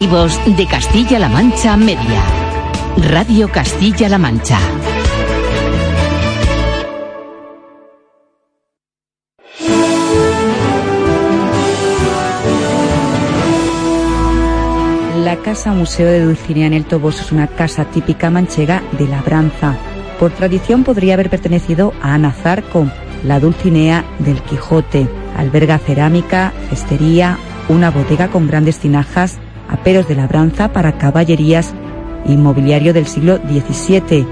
De Castilla-La Mancha Media. Radio Castilla-La Mancha. La Casa Museo de Dulcinea en el Toboso es una casa típica manchega de labranza. Por tradición podría haber pertenecido a Ana Zarco, la Dulcinea del Quijote. Alberga cerámica, cestería, una bodega con grandes tinajas aperos de labranza para caballerías y mobiliario del siglo XVII.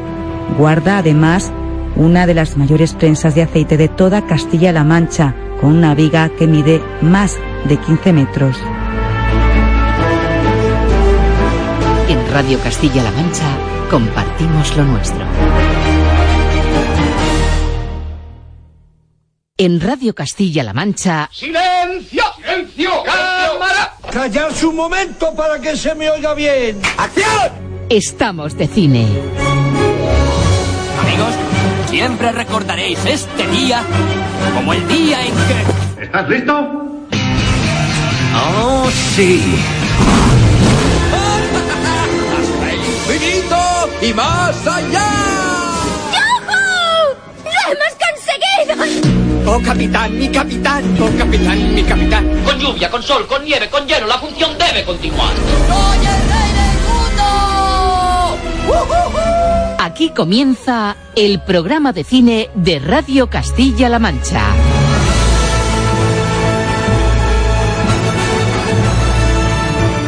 Guarda además una de las mayores prensas de aceite de toda Castilla-La Mancha, con una viga que mide más de 15 metros. En Radio Castilla-La Mancha compartimos lo nuestro. En Radio Castilla-La Mancha. ¡Silencio! ¡Silencio! ¡Cámara! Callarse un momento para que se me oiga bien. ¡Acción! Estamos de cine. Amigos, siempre recordaréis este día como el día en que... ¿Estás listo? ¡Oh, sí! ¡Hasta el infinito y más allá! Oh capitán, mi capitán, oh capitán, mi capitán. Con lluvia, con sol, con nieve, con hielo, la función debe continuar. ¡Soy el rey del mundo! Aquí comienza el programa de cine de Radio Castilla-La Mancha.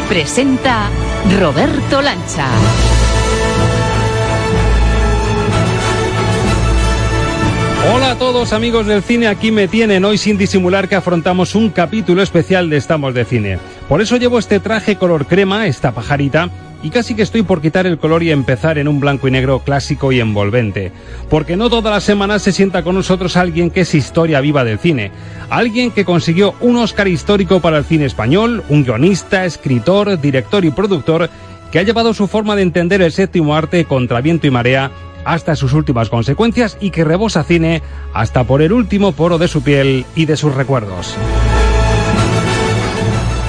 Presenta Roberto Lancha. Hola a todos amigos del cine, aquí me tienen hoy sin disimular que afrontamos un capítulo especial de Estamos de Cine. Por eso llevo este traje color crema, esta pajarita, y casi que estoy por quitar el color y empezar en un blanco y negro clásico y envolvente. Porque no todas las semanas se sienta con nosotros alguien que es historia viva del cine. Alguien que consiguió un Oscar histórico para el cine español, un guionista, escritor, director y productor que ha llevado su forma de entender el séptimo arte contra viento y marea hasta sus últimas consecuencias y que rebosa cine hasta por el último poro de su piel y de sus recuerdos.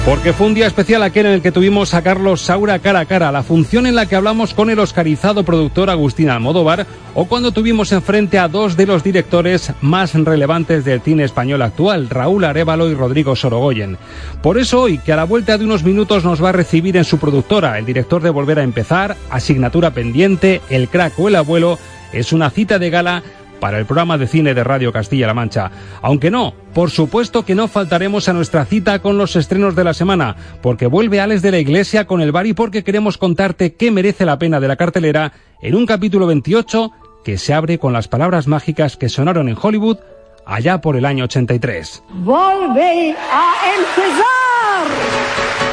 Porque fue un día especial aquel en el que tuvimos a Carlos Saura cara a cara, la función en la que hablamos con el oscarizado productor Agustín Almodóvar, o cuando tuvimos enfrente a dos de los directores más relevantes del cine español actual, Raúl Arevalo y Rodrigo Sorogoyen. Por eso hoy, que a la vuelta de unos minutos nos va a recibir en su productora, el director de Volver a Empezar, Asignatura Pendiente, El Crack o El Abuelo, es una cita de gala para el programa de cine de Radio Castilla-La Mancha. Aunque no, por supuesto que no faltaremos a nuestra cita con los estrenos de la semana, porque vuelve Alex de la Iglesia con el bar y porque queremos contarte qué merece la pena de la cartelera en un capítulo 28 que se abre con las palabras mágicas que sonaron en Hollywood allá por el año 83. ¡Volve a empezar!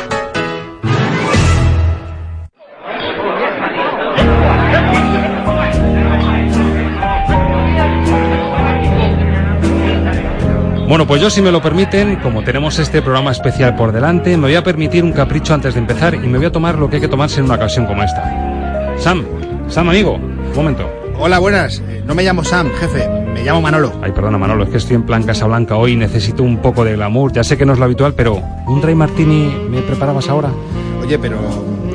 Bueno, pues yo si me lo permiten, como tenemos este programa especial por delante, me voy a permitir un capricho antes de empezar y me voy a tomar lo que hay que tomarse en una ocasión como esta. Sam, Sam amigo, un momento. Hola, buenas. Eh, no me llamo Sam, jefe. Me llamo Manolo. Ay, perdona, Manolo, es que estoy en plan Casablanca hoy y necesito un poco de glamour. Ya sé que no es lo habitual, pero ¿un dry martini me preparabas ahora? Oye, pero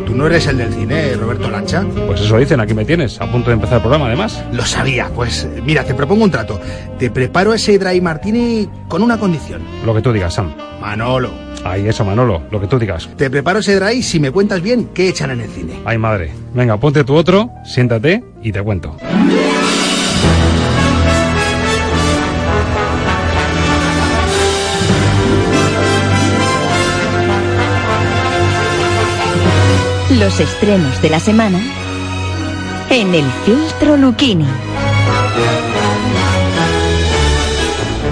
¿Tú no eres el del cine, Roberto Lancha? Pues eso dicen, aquí me tienes, a punto de empezar el programa además. Lo sabía, pues mira, te propongo un trato. Te preparo ese dry martini con una condición. Lo que tú digas, Sam. Manolo. Ay, eso, Manolo, lo que tú digas. Te preparo ese dry si me cuentas bien qué echan en el cine. Ay, madre. Venga, ponte tu otro, siéntate y te cuento. Los estrenos de la semana en el filtro Luchini.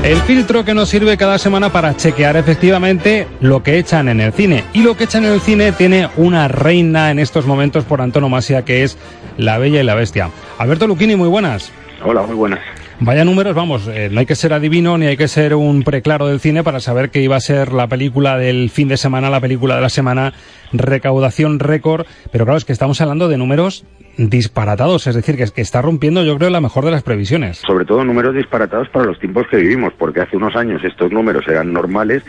El filtro que nos sirve cada semana para chequear efectivamente lo que echan en el cine. Y lo que echan en el cine tiene una reina en estos momentos por antonomasia que es La Bella y la Bestia. Alberto Luquini, muy buenas. Hola, muy buenas. Vaya números, vamos, eh, no hay que ser adivino ni hay que ser un preclaro del cine para saber que iba a ser la película del fin de semana, la película de la semana, recaudación récord, pero claro, es que estamos hablando de números disparatados, es decir, que, que está rompiendo yo creo la mejor de las previsiones. Sobre todo números disparatados para los tiempos que vivimos, porque hace unos años estos números eran normales,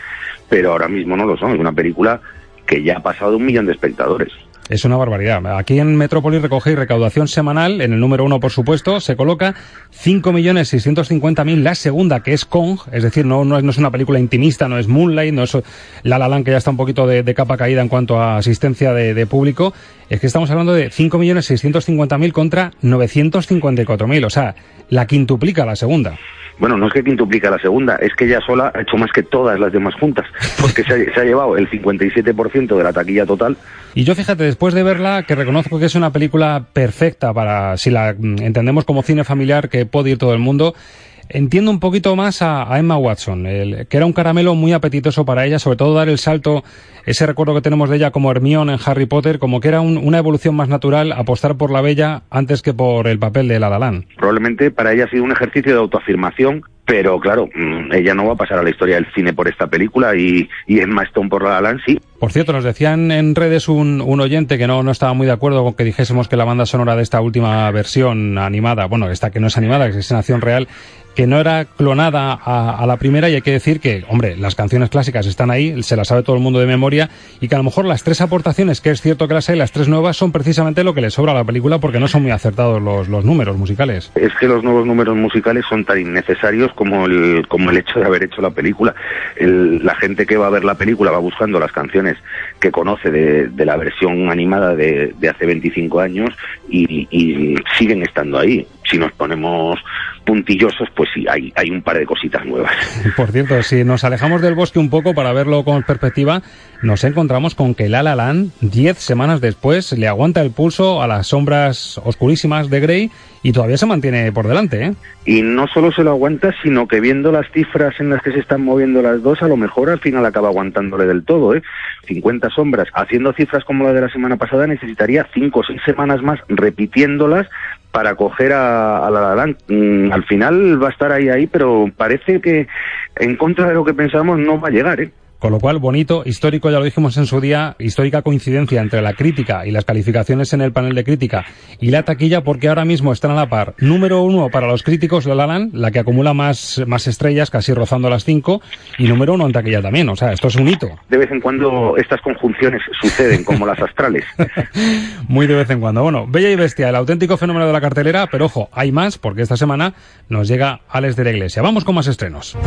pero ahora mismo no lo son, es una película que ya ha pasado un millón de espectadores. Es una barbaridad. Aquí en Metrópolis recoge recaudación semanal, en el número uno, por supuesto, se coloca 5.650.000 la segunda, que es Kong, es decir, no, no, es una película intimista, no es Moonlight, no es La La Land, que ya está un poquito de, capa caída en cuanto a asistencia de, de público. Es que estamos hablando de 5.650.000 contra 954.000, o sea, la quintuplica la segunda. Bueno, no es que quintuplica la segunda, es que ella sola ha hecho más que todas las demás juntas, porque se ha, se ha llevado el 57% de la taquilla total. Y yo fíjate, después de verla, que reconozco que es una película perfecta para, si la mm, entendemos como cine familiar, que puede ir todo el mundo, entiendo un poquito más a, Emma Watson, el, que era un caramelo muy apetitoso para ella, sobre todo dar el salto, ese recuerdo que tenemos de ella como Hermione en Harry Potter, como que era un, una evolución más natural, apostar por la bella antes que por el papel de La. Probablemente para ella ha sido un ejercicio de autoafirmación pero claro, mm, ella no va a pasar a la historia del cine por esta película y, y Emma Stone por La La sí. Por cierto, nos decían en redes un, un oyente que no, no estaba muy de acuerdo con que dijésemos que la banda sonora de esta última versión animada, bueno, esta que no es animada, que es en acción real, que no era clonada a, a, la primera y hay que decir que, hombre, las canciones clásicas están ahí, se las sabe todo el mundo de memoria y que a lo mejor las tres aportaciones, que es cierto que las hay, las tres nuevas son precisamente lo que le sobra a la película porque no son muy acertados los, los números musicales. Es que los nuevos números musicales son tan innecesarios como el, como el hecho de haber hecho la película. El, la gente que va a ver la película va buscando las canciones que conoce de, de la versión animada de, de hace 25 años y, y siguen estando ahí. Si nos ponemos puntillosos, pues sí, hay, hay un par de cositas nuevas. Por cierto, si nos alejamos del bosque un poco para verlo con perspectiva, nos encontramos con que La La Land, diez semanas después, le aguanta el pulso a las sombras oscurísimas de Grey y todavía se mantiene por delante, ¿eh? Y no solo se lo aguanta, sino que viendo las cifras en las que se están moviendo las dos, a lo mejor al final acaba aguantándole del todo, ¿eh? 50 sombras. Haciendo cifras como la de la semana pasada necesitaría cinco o seis semanas más repitiéndolas para coger a, la. Mm, al final va a estar ahí, ahí, pero parece que en contra de lo que pensamos no va a llegar, ¿eh? Con lo cual, bonito, histórico, ya lo dijimos en su día, histórica coincidencia entre la crítica y las calificaciones en el panel de crítica y la taquilla, porque ahora mismo están a la par. Número uno para los críticos, La La Land, la que acumula más, más estrellas, casi rozando las cinco, y número uno en taquilla también. O sea, esto es un hito. De vez en cuando estas conjunciones suceden, como las astrales. Muy de vez en cuando. Bueno, Bella y Bestia, el auténtico fenómeno de la cartelera, pero ojo, hay más, porque esta semana nos llega Alex de la Iglesia. Vamos con más estrenos.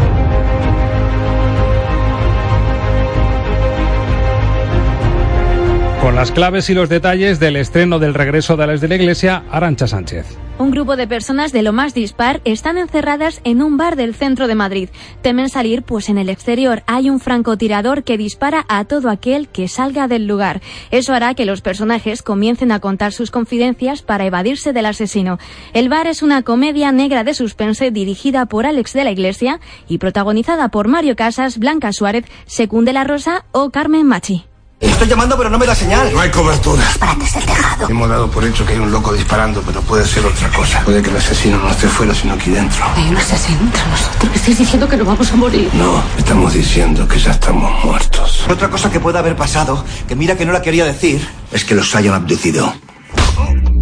Con las claves y los detalles del estreno del regreso de Alex de la Iglesia, Arancha Sánchez. Un grupo de personas de lo más dispar están encerradas en un bar del centro de Madrid. Temen salir, pues en el exterior hay un francotirador que dispara a todo aquel que salga del lugar. Eso hará que los personajes comiencen a contar sus confidencias para evadirse del asesino. El bar es una comedia negra de suspense dirigida por Alex de la Iglesia y protagonizada por Mario Casas, Blanca Suárez, Secunde la Rosa o Carmen Machi. Estoy llamando, pero no me da señal. No hay cobertura. Disparates del tejado. Hemos dado por hecho que hay un loco disparando, pero puede ser otra cosa. Puede que el asesino no esté fuera, sino aquí dentro. Hay un asesino entre nosotros. ¿Estáis diciendo que no vamos a morir? No, estamos diciendo que ya estamos muertos. Otra cosa que puede haber pasado, que mira que no la quería decir, es que los hayan abducido.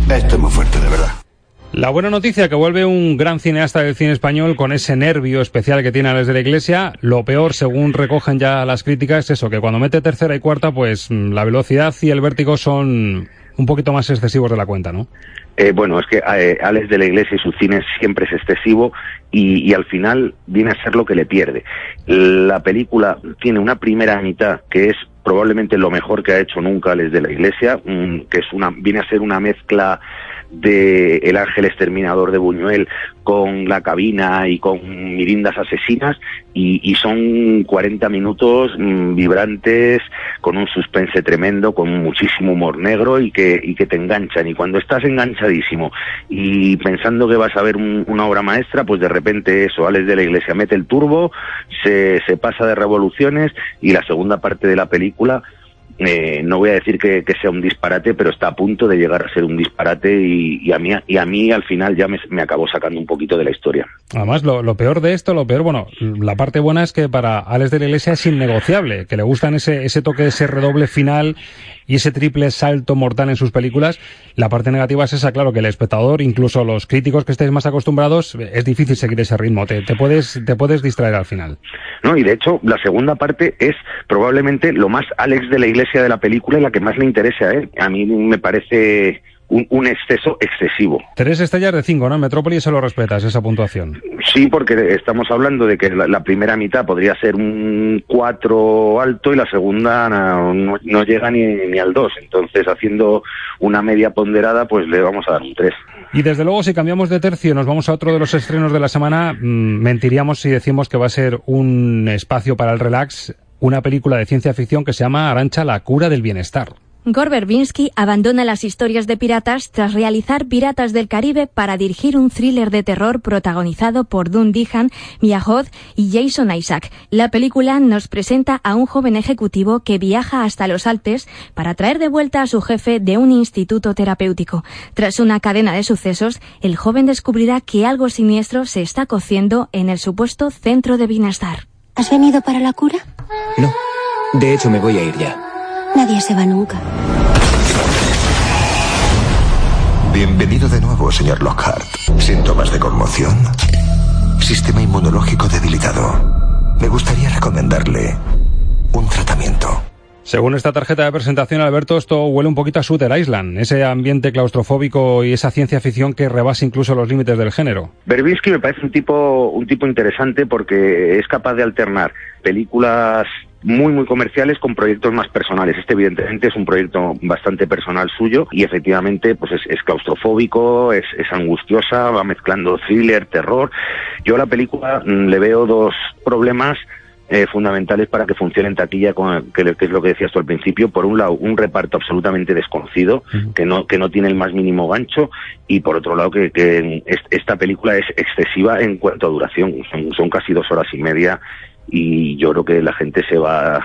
Esto es muy fuerte, de verdad. La buena noticia que vuelve un gran cineasta del cine español con ese nervio especial que tiene desde la iglesia. Lo peor, según recogen ya las críticas, es eso, que cuando mete tercera y cuarta, pues la velocidad y el vértigo son un poquito más excesivos de la cuenta, ¿no? Eh, bueno, es que eh, Alex de la Iglesia y su cine siempre es excesivo y, y, al final viene a ser lo que le pierde. La película tiene una primera mitad que es probablemente lo mejor que ha hecho nunca Alex de la Iglesia, mm, que es una, viene a ser una mezcla de El Ángel Exterminador de Buñuel con la cabina y con mirindas asesinas y, son 40 minutos mmm, vibrantes con un suspense tremendo, con muchísimo humor negro y que, y que te enganchan. Y cuando estás enganchadísimo y pensando que vas a ver un, una obra maestra, pues de repente eso, Alex de la Iglesia mete el turbo, se, se pasa de revoluciones y la segunda parte de la película eh, no voy a decir que, sea un disparate, pero está a punto de llegar a ser un disparate y, y a, mí, y a al final ya me, me, acabó sacando un poquito de la historia. Además, lo, lo, peor de esto, lo peor, bueno, la parte buena es que para Alex de la Iglesia es innegociable, que le gustan ese, ese toque, ese redoble final y ese triple salto mortal en sus películas. La parte negativa es esa, claro, que el espectador, incluso los críticos que estéis más acostumbrados, es difícil seguir ese ritmo, te, puedes, te puedes distraer al final. No, y de hecho, la segunda parte es probablemente lo más Alex de la Iglesia de la película y la que más le interesa a él. A mí me parece un, un, exceso excesivo. Tres estrellas de cinco, ¿no? En Metrópolis se lo respetas, esa puntuación. Sí, porque estamos hablando de que la, la primera mitad podría ser un cuatro alto y la segunda no, no, no llega ni, ni, al dos. Entonces, haciendo una media ponderada, pues le vamos a dar un tres. Y desde luego, si cambiamos de tercio y nos vamos a otro de los estrenos de la semana, mmm, mentiríamos si decimos que va a ser un espacio para el relax, una película de ciencia ficción que se llama Arancha, la cura del bienestar. Gore Verbinski abandona las historias de piratas tras realizar Piratas del Caribe para dirigir un thriller de terror protagonizado por Dun Dihan, Mia Hoth y Jason Isaac. La película nos presenta a un joven ejecutivo que viaja hasta los Alpes para traer de vuelta a su jefe de un instituto terapéutico. Tras una cadena de sucesos, el joven descubrirá que algo siniestro se está cociendo en el supuesto centro de bienestar. ¿Has venido para la cura? No. De hecho, me voy a ir ya. Nadie se va nunca. Bienvenido de nuevo, señor Lockhart. ¿Síntomas de conmoción? Sistema inmunológico debilitado. Me gustaría recomendarle un tratamiento. Según esta tarjeta de presentación, Alberto, esto huele un poquito a Shooter Island, ese ambiente claustrofóbico y esa ciencia ficción que rebasa incluso los límites del género. Berbisky me parece un tipo, un tipo interesante porque es capaz de alternar películas muy muy comerciales con proyectos más personales. Este evidentemente es un proyecto bastante personal suyo y efectivamente pues es, es claustrofóbico, es, es, angustiosa, va mezclando thriller, terror. Yo a la película mmm, le veo dos problemas eh, fundamentales para que funcione en taquilla, con, que, que, es lo que decías tú al principio. Por un lado, un reparto absolutamente desconocido, uh -huh. que no que no tiene el más mínimo gancho, y por otro lado, que, que esta película es excesiva en cuanto a duración. Son, son casi dos horas y media y yo creo que la gente se va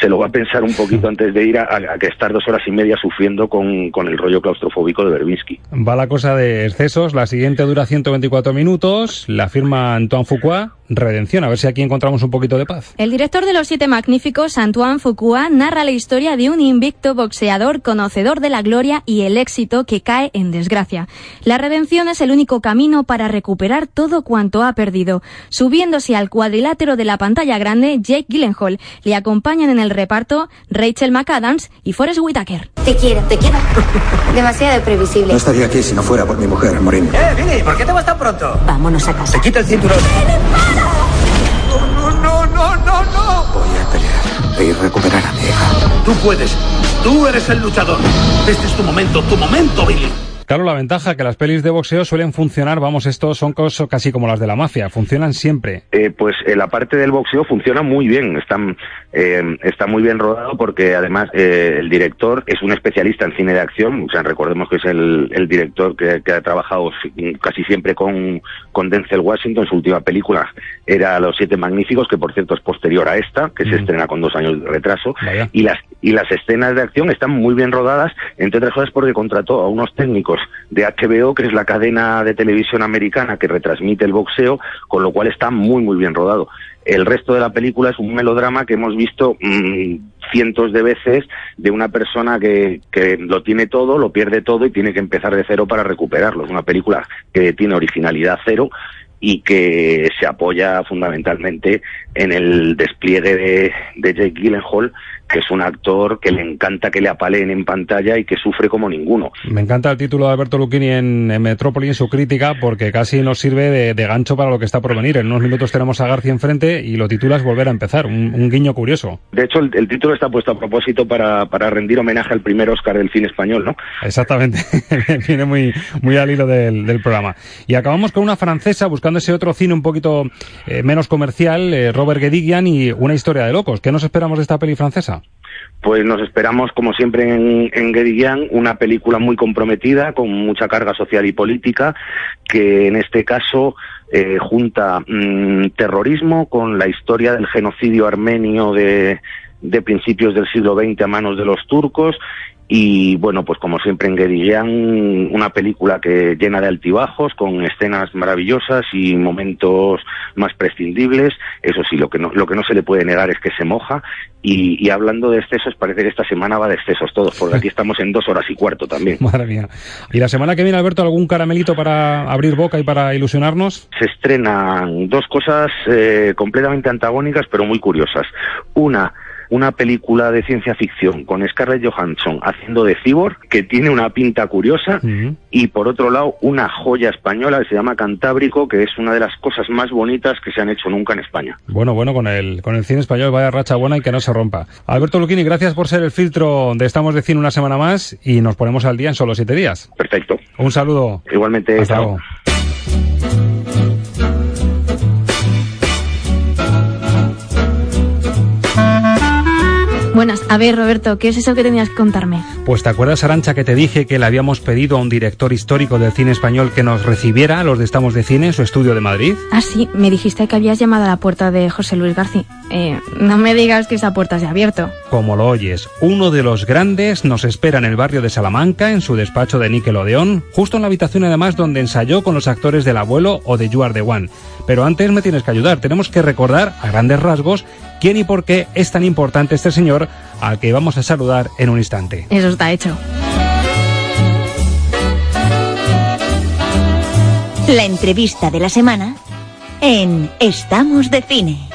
se lo va a pensar un poquito antes de ir a, a, que estar dos horas y media sufriendo con, con el rollo claustrofóbico de Berbinsky. Va la cosa de excesos, la siguiente dura 124 minutos, la firma Antoine Fuqua, Redención, a ver si aquí encontramos un poquito de paz. El director de Los Siete Magníficos, Antoine Fuqua, narra la historia de un invicto boxeador conocedor de la gloria y el éxito que cae en desgracia. La redención es el único camino para recuperar todo cuanto ha perdido. Subiéndose al cuadrilátero de la pantalla grande, Jake Gyllenhaal le acompañan en el reparto Rachel McAdams y Forrest Whitaker. Te quiero, te quiero. Demasiado previsible. No estaría aquí si no fuera por mi mujer, Morín. Eh, Billy, ¿por qué te vas tan pronto? Vámonos a casa. Se quita el cinturón. No, no, no, no, no. Voy a pelear y recuperar a mi hija. Tú puedes. Tú eres el luchador. Este es tu momento, tu momento, Billy. Claro, la ventaja que las pelis de boxeo suelen funcionar, vamos, estos son cosas casi como las de la mafia, funcionan siempre. Eh, pues eh, la parte del boxeo funciona muy bien, están, eh, está muy bien rodado porque además eh, el director es un especialista en cine de acción, o sea, recordemos que es el, director que, que, ha trabajado casi siempre con, con Denzel Washington, su última película era Los Siete Magníficos, que por cierto es posterior a esta, que mm. se estrena con dos años de retraso, y las, y las escenas de acción están muy bien rodadas, entre otras cosas porque contrató a unos técnicos de HBO, que es la cadena de televisión americana que retransmite el boxeo, con lo cual está muy, muy bien rodado. El resto de la película es un melodrama que hemos visto mmm, cientos de veces de una persona que, que lo tiene todo, lo pierde todo y tiene que empezar de cero para recuperarlo. Es una película que tiene originalidad cero y que se apoya fundamentalmente en el despliegue de, Jake Gyllenhaal que es un actor que le encanta que le apaleen en pantalla y que sufre como ninguno. Me encanta el título de Alberto Lucchini en, en Metrópoli en su crítica porque casi nos sirve de, de, gancho para lo que está por venir. En unos minutos tenemos a García enfrente y lo titulas Volver a empezar, un, un guiño curioso. De hecho, el, el, título está puesto a propósito para, para rendir homenaje al primer Oscar del cine español, ¿no? Exactamente, viene muy, muy al hilo del, del, programa. Y acabamos con una francesa buscando ese otro cine un poquito eh, menos comercial, eh, Robert Guédiguian y Una historia de locos. ¿Qué nos esperamos de esta peli francesa? Pues nos esperamos, como siempre en, en una película muy comprometida, con mucha carga social y política, que en este caso eh, junta mmm, terrorismo con la historia del genocidio armenio de, de principios del siglo XX a manos de los turcos y bueno, pues como siempre en Guédiguian, una película que llena de altibajos, con escenas maravillosas y momentos más prescindibles. Eso sí, lo que no, lo que no se le puede negar es que se moja. Y, y hablando de excesos, parece que esta semana va de excesos todos, porque aquí estamos en dos horas y cuarto también. Madre mía. ¿Y la semana que viene, Alberto, algún caramelito para abrir boca y para ilusionarnos? Se estrenan dos cosas eh, completamente antagónicas, pero muy curiosas. Una, una película de ciencia ficción con Scarlett Johansson haciendo de cyborg, que tiene una pinta curiosa, uh -huh. y por otro lado una joya española que se llama Cantábrico, que es una de las cosas más bonitas que se han hecho nunca en España. Bueno, bueno, con el, con el cine español vaya racha buena y que no se rompa. Alberto Luquini, gracias por ser el filtro de Estamos de Cine una semana más y nos ponemos al día en solo siete días. Perfecto. Un saludo. Igualmente, Hasta luego. Buenas. A ver, Roberto, ¿qué es eso que tenías que contarme? Pues te acuerdas, Arancha, que te dije que le habíamos pedido a un director histórico del cine español que nos recibiera a los de Estamos de Cine en su estudio de Madrid. Ah, sí, me dijiste que habías llamado a la puerta de José Luis García. Eh, no me digas que esa puerta se ha abierto. Como lo oyes, uno de los grandes nos espera en el barrio de Salamanca, en su despacho de Nickelodeon, justo en la habitación además donde ensayó con los actores del abuelo o de You Are the One. Pero antes me tienes que ayudar, tenemos que recordar a grandes rasgos quién y por qué es tan importante este señor al que vamos a saludar en un instante. Eso está hecho. La entrevista de la semana en Estamos de Cine.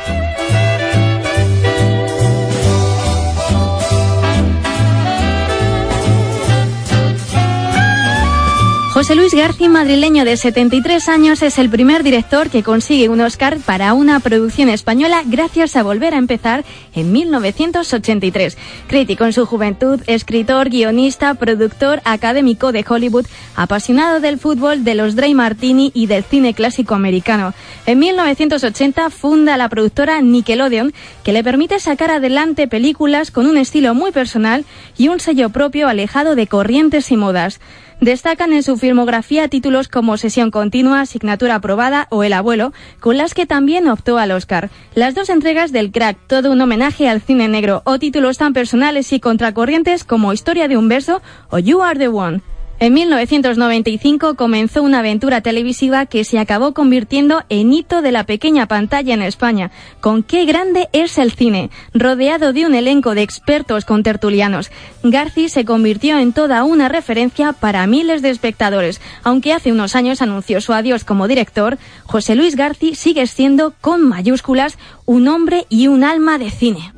José Luis García, madrileño de 73 años, es el primer director que consigue un Oscar para una producción española gracias a volver a empezar en 1983. Crítico en su juventud, escritor, guionista, productor, académico de Hollywood, apasionado del fútbol, de los Dray Martini y del cine clásico americano. En 1980 funda la productora Nickelodeon, que le permite sacar adelante películas con un estilo muy personal y un sello propio alejado de corrientes y modas. Destacan en su filmografía títulos como Sesión Continua, Asignatura Aprobada o El Abuelo, con las que también optó al Oscar. Las dos entregas del Crack, todo un homenaje al cine negro, o títulos tan personales y contracorrientes como Historia de un beso o You Are the One. En 1995 comenzó una aventura televisiva que se acabó convirtiendo en hito de la pequeña pantalla en España, con Qué grande es el cine, rodeado de un elenco de expertos con tertulianos. Garci se convirtió en toda una referencia para miles de espectadores. Aunque hace unos años anunció su adiós como director, José Luis Garci sigue siendo, con mayúsculas, un hombre y un alma de cine.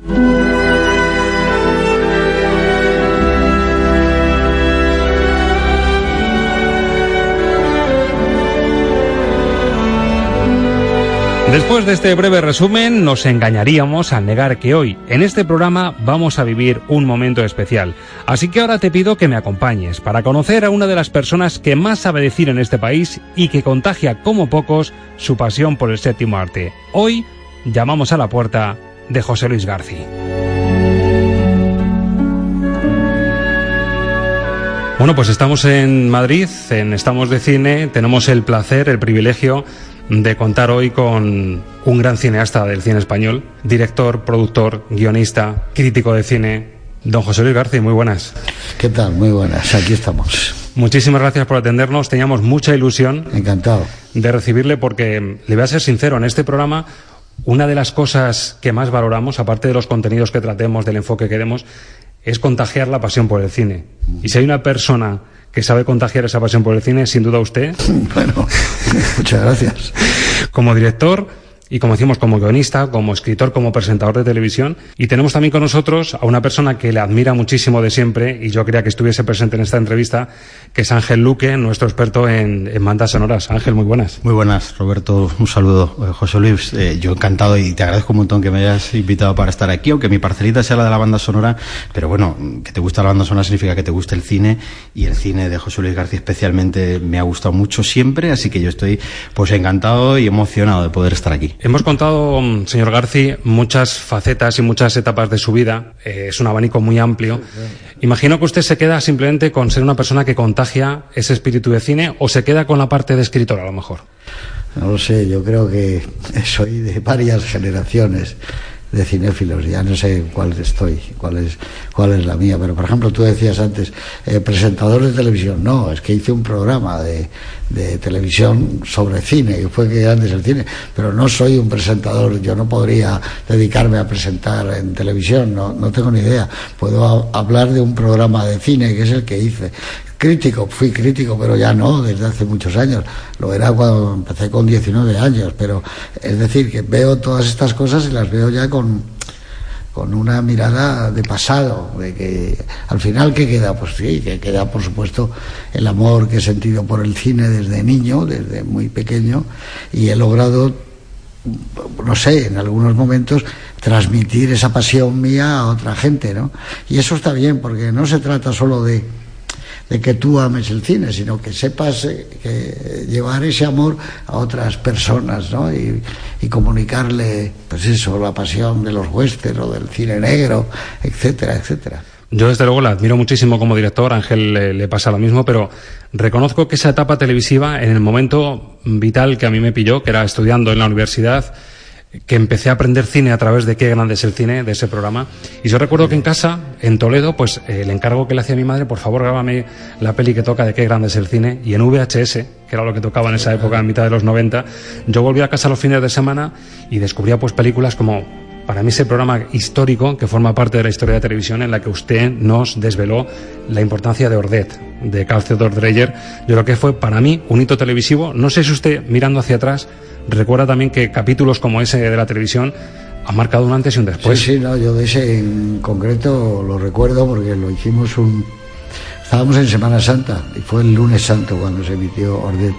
Después de este breve resumen, nos engañaríamos al negar que hoy, en este programa, vamos a vivir un momento especial. Así que ahora te pido que me acompañes para conocer a una de las personas que más sabe decir en este país y que contagia como pocos su pasión por el séptimo arte. Hoy llamamos a la puerta de José Luis García. Bueno, pues estamos en Madrid, en Estamos de Cine, tenemos el placer, el privilegio de contar hoy con un gran cineasta del cine español, director, productor, guionista, crítico de cine, don José Luis García. Muy buenas. ¿Qué tal? Muy buenas, aquí estamos. Muchísimas gracias por atendernos, teníamos mucha ilusión. Encantado. De recibirle porque, le voy a ser sincero, en este programa una de las cosas que más valoramos, aparte de los contenidos que tratemos, del enfoque que demos, es contagiar la pasión por el cine. Y si hay una persona que sabe contagiar esa pasión por el cine, sin duda usted. Bueno, muchas gracias. Como director, y como decimos, como guionista, como escritor, como presentador de televisión. Y tenemos también con nosotros a una persona que le admira muchísimo de siempre y yo quería que estuviese presente en esta entrevista, que es Ángel Luque, nuestro experto en, en bandas sonoras. Ángel, muy buenas. Muy buenas, Roberto. Un saludo. Eh, José Luis, eh, yo encantado y te agradezco un montón que me hayas invitado para estar aquí, aunque mi parcelita sea la de la banda sonora, pero bueno, que te gusta la banda sonora significa que te guste el cine y el cine de José Luis García especialmente me ha gustado mucho siempre, así que yo estoy pues encantado y emocionado de poder estar aquí. Hemos contado, mm, señor García, muchas facetas y muchas etapas de su vida. Eh, es un abanico muy amplio. Imagino que usted se queda simplemente con ser una persona que contagia ese espíritu de cine o se queda con la parte de escritor a lo mejor. No lo sé, yo creo que soy de varias generaciones de cinéfilos, ya no sé cuál estoy, cuál es, cuál es la mía, pero por ejemplo tú decías antes, eh, presentador de televisión, no, es que hice un programa de, de televisión sobre cine, y fue que antes el cine, pero no soy un presentador, yo no podría dedicarme a presentar en televisión, no, no tengo ni idea, puedo hablar de un programa de cine que es el que hice, crítico, fui crítico, pero ya no, desde hace muchos años. Lo era cuando empecé con 19 años, pero es decir, que veo todas estas cosas y las veo ya con, con una mirada de pasado, de que al final, ¿qué queda? Pues sí, que queda, por supuesto, el amor que he sentido por el cine desde niño, desde muy pequeño, y he logrado, no sé, en algunos momentos, transmitir esa pasión mía a otra gente, ¿no? Y eso está bien, porque no se trata solo de de que tú ames el cine, sino que sepas eh, que llevar ese amor a otras personas, ¿no? Y, comunicarle, pues eso, la pasión de los westerns o del cine negro, etcétera, etcétera. Yo desde luego la admiro muchísimo como director, Ángel le, pasa lo mismo, pero reconozco que esa etapa televisiva, en el momento vital que a mí me pilló, que era estudiando en la universidad, que empecé a aprender cine a través de Qué grande es el cine, de ese programa. Y yo recuerdo que en casa, en Toledo, pues eh, el encargo que le hacía a mi madre, por favor, grábame la peli que toca de Qué grande es el cine. Y en VHS, que era lo que tocaba en esa época, en mitad de los 90, yo volví a casa los fines de semana y descubría pues películas como para mí ese programa histórico que forma parte de la historia de televisión en la que usted nos desveló la importancia de Ordet, de Carl Theodor Dreyer. Yo creo que fue para mí un hito televisivo. No sé si usted, mirando hacia atrás, recuerda también que capítulos como ese de la televisión han marcado un antes y un después. Sí, sí, no, yo de ese en concreto lo recuerdo porque lo hicimos un... Estábamos en Semana Santa y fue el lunes santo cuando se emitió Ordet.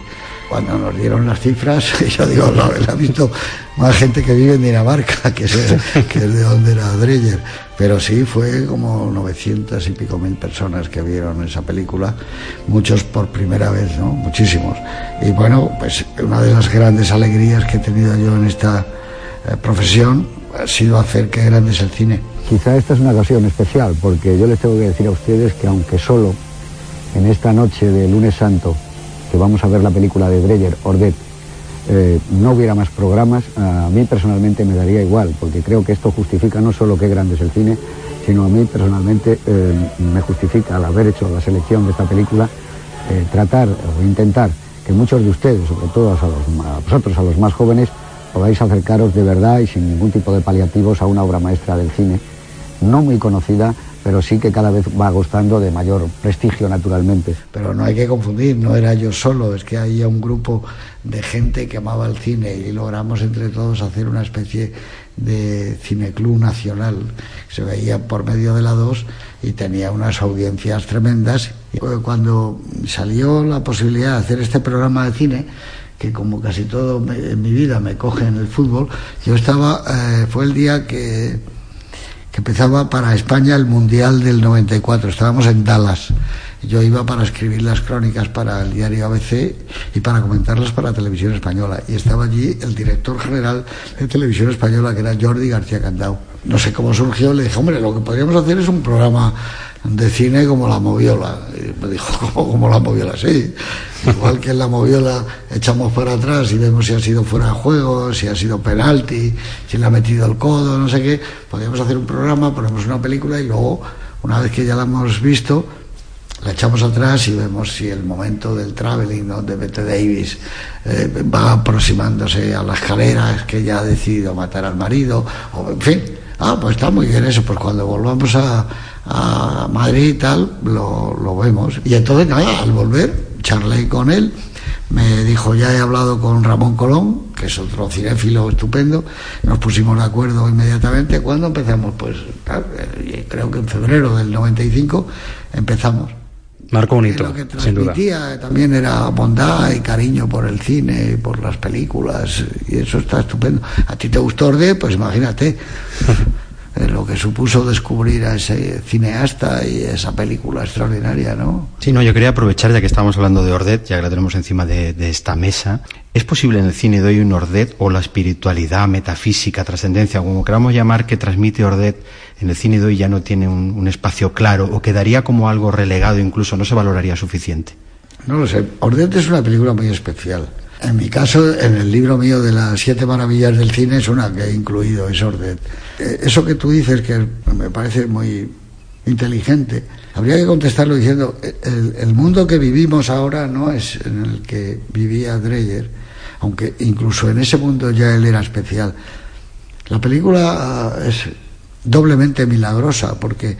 Cuando nos dieron las cifras, yo digo, lo ha visto más gente que vive en Dinamarca, que es, que es de donde era Dreyer. Pero sí, fue como 900 y pico mil personas que vieron esa película, muchos por primera vez, ¿no? Muchísimos. Y bueno, pues una de las grandes alegrías que he tenido yo en esta eh, profesión ha sido hacer que grande es el cine. Quizá esta es una ocasión especial, porque yo les tengo que decir a ustedes que aunque solo en esta noche de lunes santo, que vamos a ver la película de Dreyer, Ordet, eh, no hubiera más programas, a mí personalmente me daría igual, porque creo que esto justifica no solo qué grande es el cine, sino a mí personalmente eh, me justifica al haber hecho la selección de esta película, eh, tratar o intentar que muchos de ustedes, sobre todo a, los, a vosotros, a los más jóvenes, podáis acercaros de verdad y sin ningún tipo de paliativos a una obra maestra del cine, no muy conocida, pero sí que cada vez va gustando de mayor prestigio naturalmente. Pero no hay que confundir, no era yo solo, es que había un grupo de gente que amaba el cine y logramos entre todos hacer una especie de cineclub nacional. Se veía por medio de la 2 y tenía unas audiencias tremendas. Cuando salió la posibilidad de hacer este programa de cine, que como casi todo en mi vida me coge en el fútbol, yo estaba, eh, fue el día que que empezaba para España el Mundial del 94. Estábamos en Dallas. Yo iba para escribir las crónicas para el diario ABC y para comentarlas para Televisión Española. Y estaba allí el director general de Televisión Española, que era Jordi García Candao. No sé cómo surgió, le dije, hombre, lo que podríamos hacer es un programa de cine como la moviola. Y me dijo, ¿cómo como la moviola? Sí. Igual que en la moviola echamos para atrás y vemos si ha sido fuera de juego, si ha sido penalti, si le ha metido el codo, no sé qué. Podríamos hacer un programa, ponemos una película y luego, una vez que ya la hemos visto, la echamos atrás y vemos si el momento del traveling ¿no? de Bette Davis eh, va aproximándose a la escalera, es que ya ha decidido matar al marido, o en fin. Ah, pues está muy bien eso, pues cuando volvamos a, Madrid y tal, lo, lo, vemos. Y entonces, nada, al volver, charlé con él, me dijo, ya he hablado con Ramón Colón, que es otro cinéfilo estupendo, nos pusimos de acuerdo inmediatamente. ¿Cuándo empezamos? Pues eh, creo que en febrero del 95 empezamos. Marco un hito, lo que sin duda. transmitía también era bondad y cariño por el cine, por las películas, y eso está estupendo. ¿A ti te gustó Orde? Pues imagínate eh, lo que supuso descubrir a ese cineasta y esa película extraordinaria, ¿no? Sí, no, yo quería aprovechar, ya que estamos hablando de Ordet, ya que la tenemos encima de, de esta mesa, ¿es posible en el cine de hoy un Ordet o la espiritualidad, metafísica, trascendencia, como queramos llamar, que transmite Ordet en el cine de hoy ya no tiene un, un espacio claro o quedaría como algo relegado incluso, no se valoraría suficiente? No lo sé. Ordet es una película muy especial. En mi caso, en el libro mío de las siete maravillas del cine es una que he incluido, es Ordet. Eh, Eso que tú dices, que me parece muy inteligente, habría que contestarlo diciendo, el, el mundo que vivimos ahora no es en el que vivía Dreyer, aunque incluso en ese mundo ya él era especial. La película ah, es doblemente milagrosa porque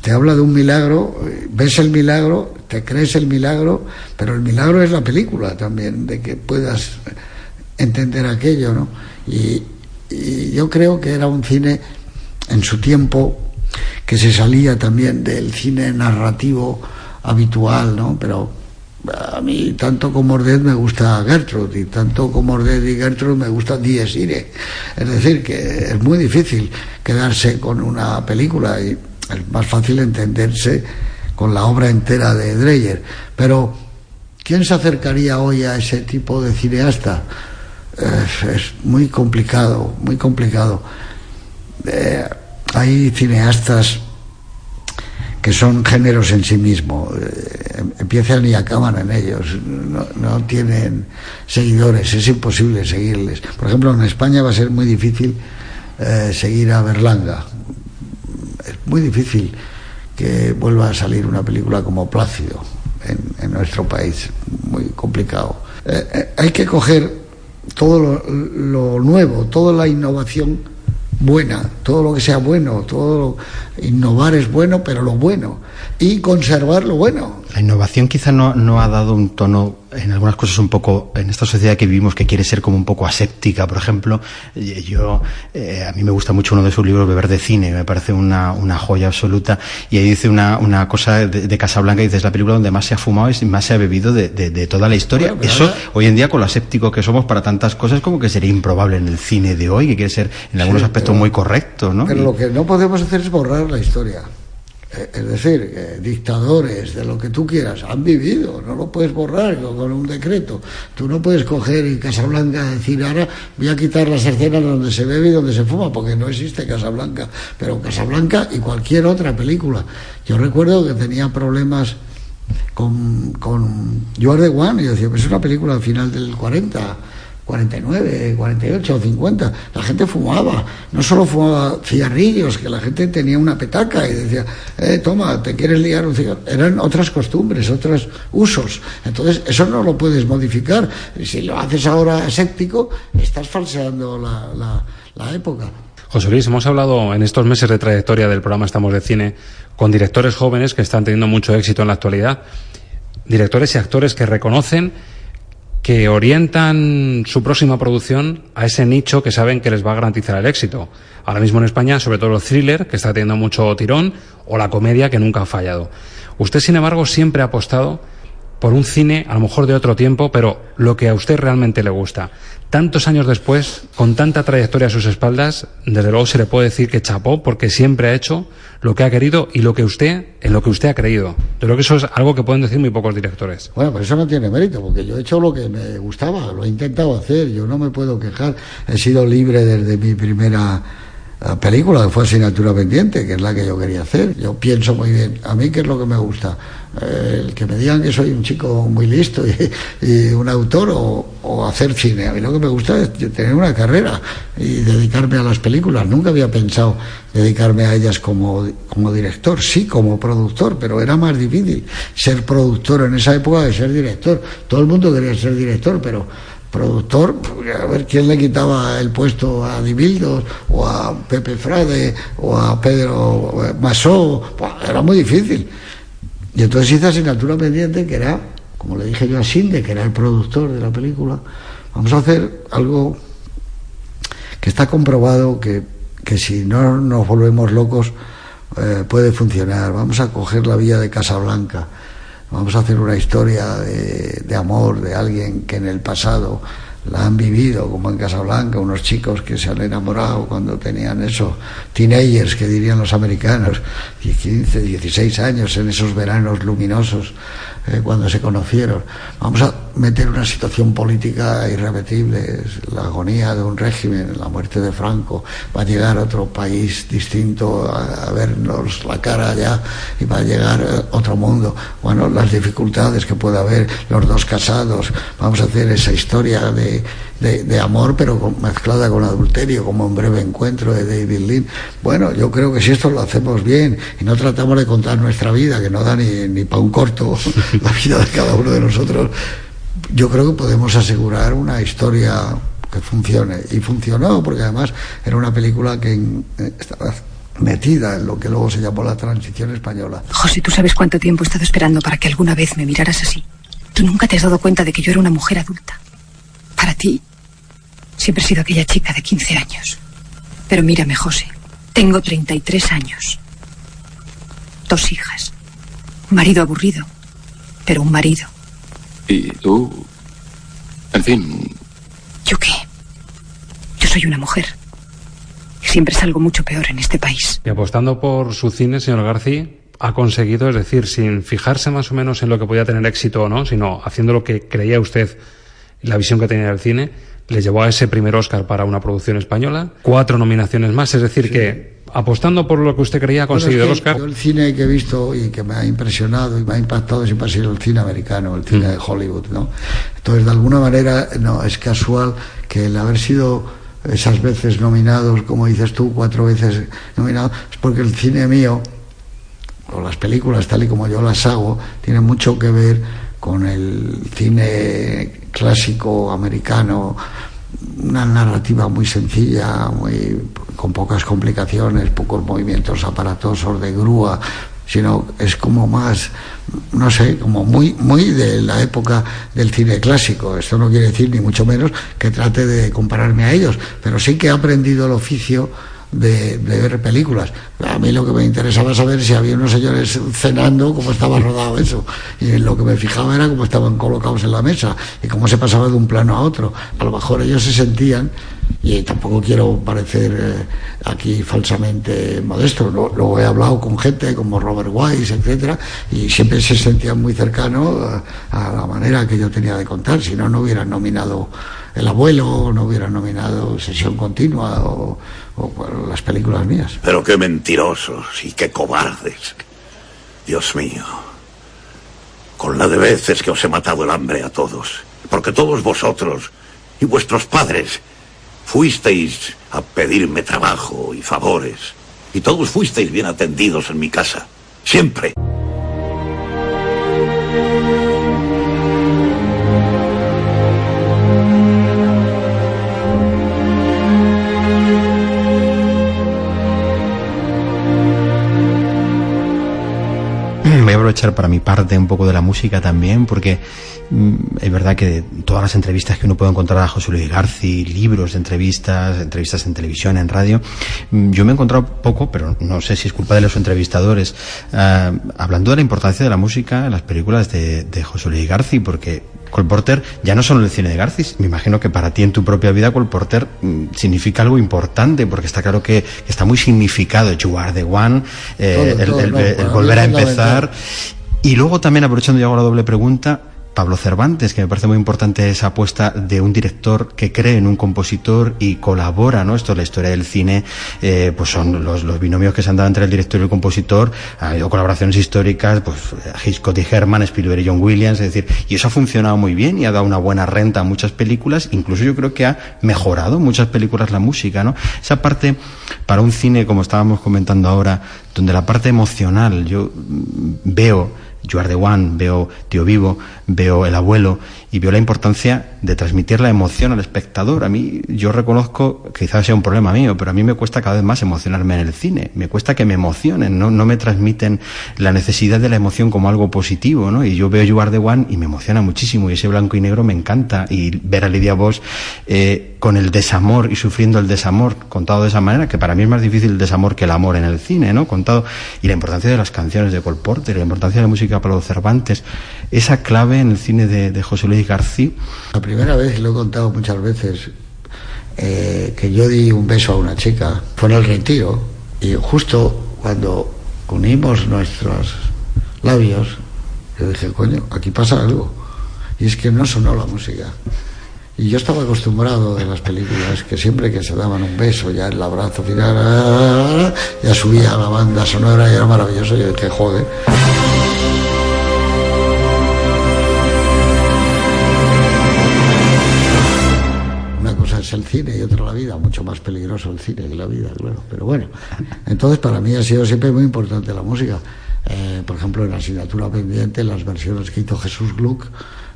te habla de un milagro, ves el milagro, te crees el milagro, pero el milagro es la película también, de que puedas entender aquello, ¿no? Y, yo creo que era un cine en su tiempo que se salía también del cine narrativo habitual, ¿no? Pero a mí tanto como Ordet me gusta Gertrude y tanto como Ordet y Gertrude me gusta Dies Irae. Es decir, que es muy difícil quedarse con una película y más fácil entenderse con la obra entera de Dreyer. Pero, ¿quién se acercaría hoy a ese tipo de cineasta? Es, es muy complicado, muy complicado. Eh, hay cineastas que son géneros en sí mismos, eh, empiezan y acaban en ellos, no, tienen seguidores, es imposible seguirles. Por ejemplo, en España va a ser muy difícil eh, seguir a Berlanga, es muy difícil que vuelva a salir una película como Plácido en, en nuestro país, muy complicado. Eh, hay que coger todo lo, lo nuevo, toda la innovación buena, todo lo que sea bueno, todo lo, innovar es bueno, pero lo bueno, y conservar lo bueno. La innovación quizá no, no ha dado un tono en algunas cosas un poco, en esta sociedad que vivimos que quiere ser como un poco aséptica, por ejemplo, yo, eh, a mí me gusta mucho uno de sus libros, Beber de Cine, me parece una, una joya absoluta, y ahí dice una, una cosa de, de Casablanca, dice, es la película donde más se ha fumado y más se ha bebido de, de, de toda la historia. Bueno, Eso, ahora... hoy en día, con lo aséptico que somos para tantas cosas, como que sería improbable en el cine de hoy, que quiere ser en algunos sí, aspectos pero, muy correcto, ¿no? Pero y... lo que no podemos hacer es borrar la historia. Eh, es decir, eh, dictadores, de lo que tú quieras, han vivido, no lo puedes borrar con un decreto. Tú no puedes coger en Casablanca decir ahora voy a quitar las escenas donde se bebe y donde se fuma, porque no existe Casablanca. Pero Casablanca y cualquier otra película. Yo recuerdo que tenía problemas con, con You Are the One, y yo decía, pues es una película al final del 40 49, 48 o 50, la gente fumaba, no solo fumaba cigarrillos, que la gente tenía una petaca y decía, eh, toma, te quieres liar un cigarro. Eran otras costumbres, otros usos. Entonces, eso no lo puedes modificar. Si lo haces ahora escéptico, estás falseando la, la, la época. José Luis, hemos hablado en estos meses de trayectoria del programa Estamos de Cine con directores jóvenes que están teniendo mucho éxito en la actualidad, directores y actores que reconocen que orientan su próxima producción a ese nicho que saben que les va a garantizar el éxito. Ahora mismo en España, sobre todo el thriller, que está teniendo mucho tirón, o la comedia, que nunca ha fallado. Usted, sin embargo, siempre ha apostado por un cine, a lo mejor de otro tiempo, pero lo que a usted realmente le gusta. Tantos años después, con tanta trayectoria a sus espaldas, desde luego se le puede decir que chapó porque siempre ha hecho lo que ha querido y lo que usted, en lo que usted ha creído. Yo creo que eso es algo que pueden decir muy pocos directores. Bueno, pero eso no tiene mérito, porque yo he hecho lo que me gustaba, lo he intentado hacer, yo no me puedo quejar, he sido libre desde mi primera película, que fue Asignatura Pendiente, que es la que yo quería hacer. Yo pienso muy bien, a mí qué es lo que me gusta, eh, el que me digan que soy un chico muy listo y, un autor o, hacer cine. A mí lo que me gusta es tener una carrera y dedicarme a las películas. Nunca había pensado dedicarme a ellas como, como director, sí, como productor, pero era más difícil ser productor en esa época que ser director. Todo el mundo quería ser director, pero productor, a ver quién le quitaba el puesto a Dibildos o a Pepe Frade o a Pedro Masó, era muy difícil. Y entonces hice asignatura pendiente que era como le dije yo a Sinde, que era el productor de la película, vamos a hacer algo que está comprobado que, que si no nos volvemos locos eh, puede funcionar. Vamos a coger la vía de Casablanca, vamos a hacer una historia de, de amor de alguien que en el pasado la han vivido, como en Casablanca, unos chicos que se han enamorado cuando tenían esos teenagers, que dirían los americanos, 15, 16 años, en esos veranos luminosos, eh, cuando se conocieron. Vamos a meter una situación política irrepetible, la agonía de un régimen, la muerte de Franco, va a llegar a otro país distinto a, vernos la cara allá y va a llegar a otro mundo. Bueno, las dificultades que puede haber, los dos casados, vamos a hacer esa historia de, de, amor, pero con, mezclada con adulterio, como un breve encuentro de David Lynn. Bueno, yo creo que si esto lo hacemos bien y no tratamos de contar nuestra vida, que no da ni, ni para un corto la vida de cada uno de nosotros, yo creo que podemos asegurar una historia que funcione. Y funcionó, porque además era una película que en, estaba metida en lo que luego se llamó la transición española. José, ¿tú sabes cuánto tiempo he estado esperando para que alguna vez me miraras así? Tú nunca te has dado cuenta de que yo era una mujer adulta. Para ti, siempre he sido aquella chica de 15 años. Pero mírame, José, tengo 33 años. Dos hijas. Un marido aburrido, pero un marido. Y tú... En fin... ¿Yo qué? Yo soy una mujer. Y siempre salgo mucho peor en este país. Y apostando por su cine, señor García, ha conseguido, es decir, sin fijarse más o menos en lo que podía tener éxito o no, sino haciendo lo que creía usted, la visión que tenía del cine, le llevó a ese primer Oscar para una producción española, cuatro nominaciones más, es decir, sí. que apostando por lo que usted creía ha conseguido bueno, es que el Oscar. Yo el cine que he visto y que me ha impresionado y me ha impactado siempre ha sido el cine americano, el cine mm. de Hollywood, ¿no? Entonces, de alguna manera, no, es casual que el haber sido esas veces nominados, como dices tú, cuatro veces nominados, es porque el cine mío, o las películas tal y como yo las hago, tiene mucho que ver con el cine clásico americano, una narrativa muy sencilla, muy con pocas complicaciones, pocos movimientos aparatosos de grúa, sino es como más, no sé, como muy, muy de la época del cine clásico. Esto no quiere decir ni mucho menos que trate de compararme a ellos, pero sí que he aprendido el oficio de, de, ver películas. A mí lo que me interesaba saber si había unos señores cenando, cómo estaba rodado eso. Y lo que me fijaba era cómo estaban colocados en la mesa y cómo se pasaba de un plano a otro. A lo mejor ellos se sentían, y tampoco quiero parecer eh, aquí falsamente modesto, lo, he hablado con gente como Robert Wise, etcétera, y siempre se sentían muy cercanos a, a la manera que yo tenía de contar, si no, no hubieran nominado El abuelo, no hubieran nominado Sesión Continua o, las películas mías. Pero qué mentirosos y qué cobardes. Dios mío. Con la de veces que os he matado el hambre a todos. Porque todos vosotros y vuestros padres fuisteis a pedirme trabajo y favores. Y todos fuisteis bien atendidos en mi casa. Siempre. Para mi parte un poco de la música también, porque mm, es verdad que todas las entrevistas que uno puede encontrar a José Luis García, libros de entrevistas, entrevistas en televisión, en radio, mm, yo me he encontrado poco, pero no sé si es culpa de los entrevistadores, uh, hablando de la importancia de la música en las películas de, de José Luis García, porque Cole Porter ya no solo el cine de Garcis, me imagino que para ti en tu propia vida Cole Porter mm, significa algo importante, porque está claro que, está muy significado, You are the one, eh, todo, el, todo, el, no, el, volver a empezar. Y luego también, aprovechando ya hago la doble pregunta, Pablo Cervantes, que me parece muy importante esa apuesta de un director que cree en un compositor y colabora, ¿no? Esto es la historia del cine, eh, pues son los, binomios que se han dado entre el director y el compositor, ha habido colaboraciones históricas, pues Hitchcock y Herman, Spielberg y John Williams, es decir, y eso ha funcionado muy bien y ha dado una buena renta a muchas películas, incluso yo creo que ha mejorado muchas películas la música, ¿no? Esa parte, para un cine, como estábamos comentando ahora, donde la parte emocional, yo veo You Are the One, veo Tío Vivo, veo El Abuelo y veo la importancia de transmitir la emoción al espectador. A mí, yo reconozco, quizás sea un problema mío, pero a mí me cuesta cada vez más emocionarme en el cine. Me cuesta que me emocionen, no, no me transmiten la necesidad de la emoción como algo positivo, ¿no? Y yo veo You Are the One y me emociona muchísimo y ese blanco y negro me encanta y ver a Lidia Vos eh, con el desamor y sufriendo el desamor contado de esa manera, que para mí es más difícil el desamor que el amor en el cine, ¿no? Contado y la importancia de las canciones de Cole Porter, la importancia de la música para los Cervantes, esa clave en el cine de, José Luis García. La primera vez, lo he contado muchas veces, eh, que yo di un beso a una chica, fue en el retiro, y justo cuando unimos nuestros labios, yo dije, coño, aquí pasa algo. Y es que no sonó la música. Y yo estaba acostumbrado de las películas que siempre que se daban un beso, ya el abrazo final, ya subía la banda sonora y era maravilloso. Y yo dije, joder. Una cosa es el cine y otra la vida, mucho más peligroso el cine que la vida, claro. Pero bueno, entonces para mí ha sido siempre muy importante la música. Eh, por ejemplo, en la asignatura pendiente, las versiones que hizo Jesús Gluck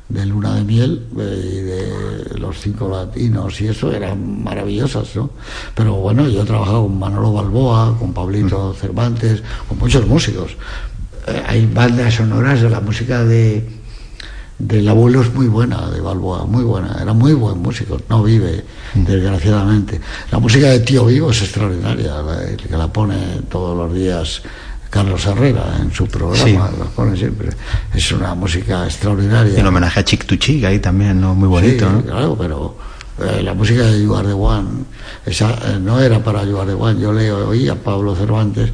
de Luna de Miel eh, y de los cinco latinos y eso eran maravillosas, ¿no? Pero bueno, yo he trabajado con Manolo Balboa, con Pablito Cervantes, con muchos músicos. Eh, hay bandas sonoras de la música de del abuelo es muy buena, de Balboa, muy buena, era muy buen músico, no vive, desgraciadamente. La música de Tío Vivo es extraordinaria, la, que la pone todos los días Carlos Herrera en su programa, Sí. pone siempre. Es una música extraordinaria. En homenaje a Chick to Chick ahí también, ¿no? Muy bonito, Sí, ¿no? claro, pero eh, la música de You Are the One, esa eh, no era para You Are the One. Yo le oí a Pablo Cervantes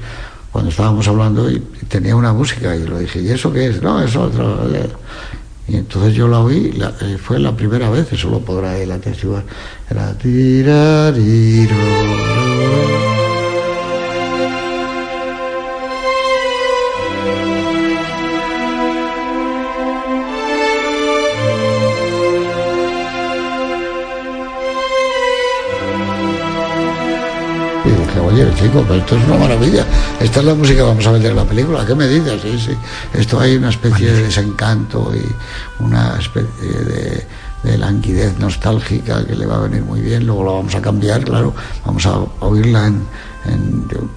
cuando estábamos hablando y, y tenía una música y lo dije, ¿y eso qué es? No, es otro. eh. Y entonces yo la oí, la- eh, fue la primera vez, eso lo podrá él atestiguar. Era tirariro. Oye, chico, pero esto es una maravilla. Esta es la música que vamos a meter en la película. ¿Qué me dices? Sí, sí. Esto hay una especie de desencanto y una especie de, de languidez nostálgica que le va a venir muy bien. Luego la vamos a cambiar, claro. Vamos a oírla en-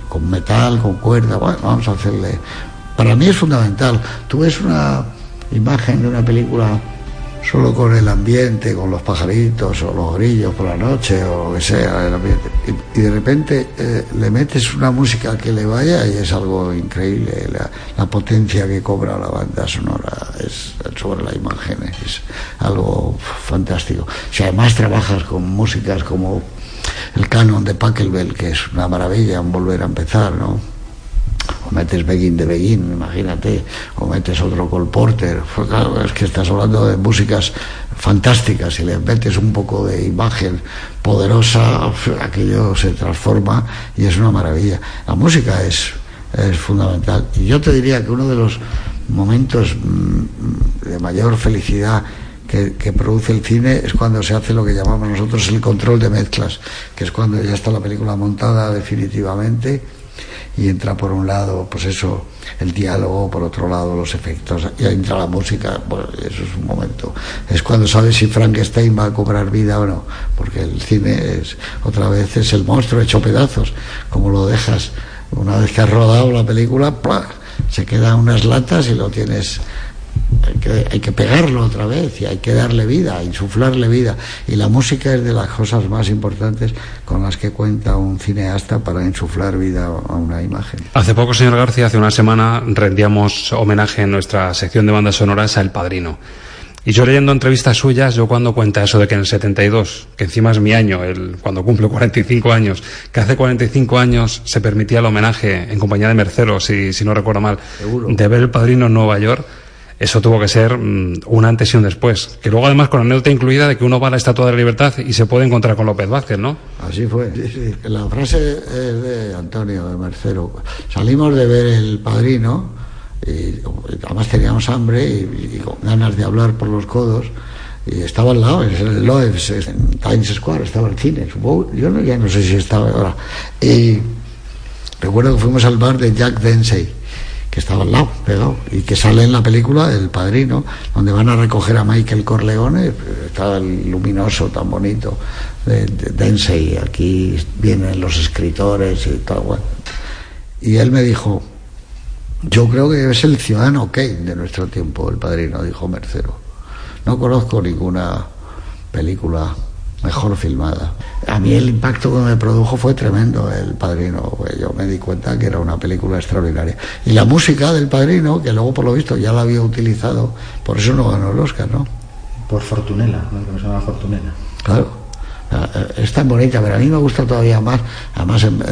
con metal, con cuerda. Bueno, vamos a hacerle. Para mí es fundamental. Tú ves una imagen de una película solo con el ambiente, con los pajaritos o los grillos por la noche o lo que sea, el ambiente. Y, y de repente eh, le metes una música que le vaya y es algo increíble. La, la potencia que cobra la banda sonora es sobre la imagen es algo fantástico. Si además trabajas con músicas como el canon de Pachelbel, que es una maravilla, un volver a empezar, ¿no? O metes Begin de Begin, imagínate, o metes otro Cole Porter, Pues es que estás hablando de músicas fantásticas, y le metes un poco de imagen poderosa, aquello se transforma y es una maravilla. La música es, fundamental. Y yo te diría que uno de los momentos mm, de mayor felicidad que produce el cine es cuando se hace lo que llamamos nosotros el control de mezclas, que es cuando ya está la película montada definitivamente y entra por un lado, pues eso, el diálogo, por otro lado los efectos, y entra la música, bueno, eso es un momento. Es cuando sabes si Frankenstein va a cobrar vida o no, porque el cine es, otra vez, es el monstruo hecho pedazos, como lo dejas, una vez que has rodado la película, se quedan unas latas y lo tienes hay que, hay que pegarlo otra vez y hay que darle vida, insuflarle vida. Y la música es de las cosas más importantes con las que cuenta un cineasta para insuflar vida a una imagen. Hace poco, señor García, hace una semana rendíamos homenaje en nuestra sección de bandas sonoras a El Padrino. Y yo leyendo entrevistas suyas, yo cuando cuenta eso de que en el 72, que encima es mi año, el, cuando cumple 45 años, que hace 45 años se permitía el homenaje en compañía de Mercero, si, si no recuerdo mal, Seguro. de ver El Padrino en Nueva York, eso tuvo que ser mm, un antes y un después. Que luego además con anécdota incluida de que uno va a la Estatua de la Libertad y se puede encontrar con López Vázquez, ¿no? Así fue. sí, sí. La frase es de Antonio de Mercero. Salimos de ver el padrino y además teníamos hambre y, y con ganas de hablar por los codos. Y estaba al lado, en el Loews, en Times Square, estaba el cine. Supongo, yo no, ya no sé si estaba ahora. Y recuerdo que fuimos al bar de Jack Densey, que estaba al lado, pegado, y que sale en la película El Padrino, donde van a recoger a Michael Corleone, está el luminoso tan bonito de, de Densey, aquí vienen los escritores y tal, bueno. Y él me dijo, yo creo que es el ciudadano Kane de nuestro tiempo, El Padrino, dijo Mercero. No conozco ninguna película mejor filmada. A mí el impacto que me produjo fue tremendo, El Padrino. Yo me di cuenta que era una película extraordinaria. Y la música del Padrino, que luego por lo visto ya la había utilizado, por eso no ganó el Oscar, ¿no? Por Fortunela, ¿no? que se llama Fortunela. Claro. Es tan bonita, pero a mí me gusta todavía más. Además, el...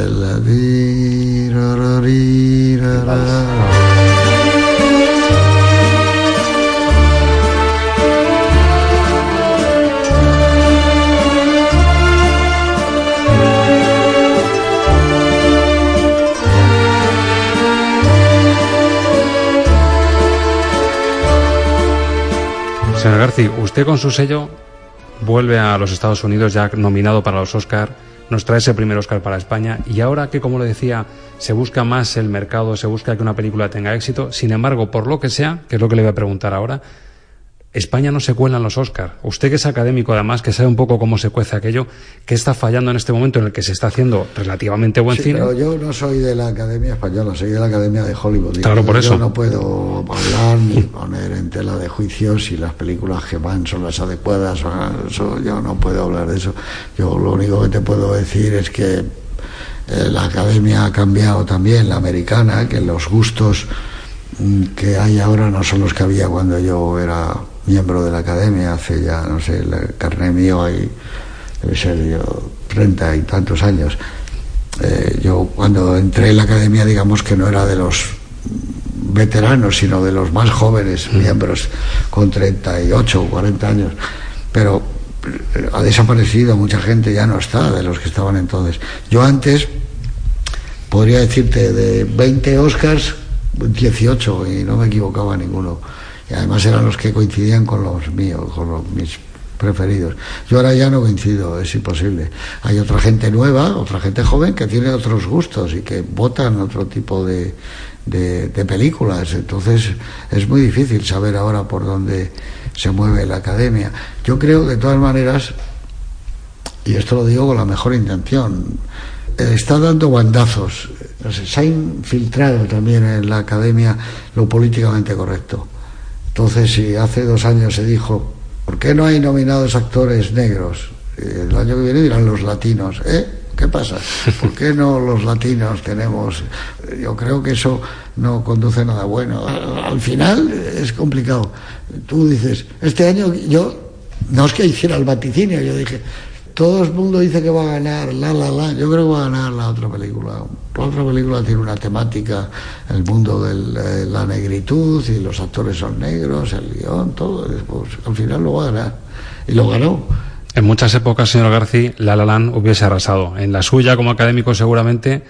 Señor García, usted con su sello vuelve a los Estados Unidos ya nominado para los Oscar, nos trae ese primer Oscar para España y ahora que, como le decía, se busca más el mercado, se busca que una película tenga éxito, sin embargo, por lo que sea, que es lo que le voy a preguntar ahora, España no se cuela en los Oscar. Usted que es académico, además, que sabe un poco cómo se cuece aquello, ¿qué está fallando en este momento en el que se está haciendo relativamente buen Sí, cine? pero yo no soy de la Academia Española, soy de la Academia de Hollywood. Claro, por yo eso. no puedo hablar ni poner en tela de juicio si las películas que van son las adecuadas. o eso, yo no puedo hablar de eso. Yo lo único que te puedo decir es que eh, la Academia ha cambiado también, la americana, que los gustos mm, que hay ahora no son los que había cuando yo era miembro de la academia hace ya, no sé, el carné mío hay, debe ser yo, treinta y tantos años. Eh, yo cuando entré en la academia, digamos que no era de los veteranos, sino de los más jóvenes miembros, con 38 o 40 años. Pero eh, ha desaparecido, mucha gente ya no está de los que estaban entonces. Yo antes, podría decirte, de 20 Oscars, 18, y no me equivocaba ninguno. Además eran los que coincidían con los míos, con los, mis preferidos. Yo ahora ya no coincido, es imposible. Hay otra gente nueva, otra gente joven que tiene otros gustos y que votan otro tipo de, películas. Entonces es muy difícil saber ahora por dónde se mueve la academia. Yo creo, de todas maneras, y esto lo digo con la mejor intención, eh, está dando bandazos. Se ha infiltrado también en la academia lo políticamente correcto. Entonces, si hace dos años se dijo, ¿por qué no hay nominados actores negros? Eh, El año que viene dirán los latinos, ¿eh? ¿Qué pasa? ¿Por qué no los latinos tenemos? Yo creo que eso no conduce a nada bueno. Al, al final es complicado. Tú dices, este año yo, no es que hiciera el vaticinio, yo dije, todo el mundo dice que va a ganar La La La, yo creo que va a ganar la otra película. La otra película tiene una temática, el mundo de la negritud y los actores son negros, el guion, todo. Pues, al final lo va a ganar. Y lo ganó. En muchas épocas, señor García, La La Land hubiese arrasado. En la suya, como académico, seguramente.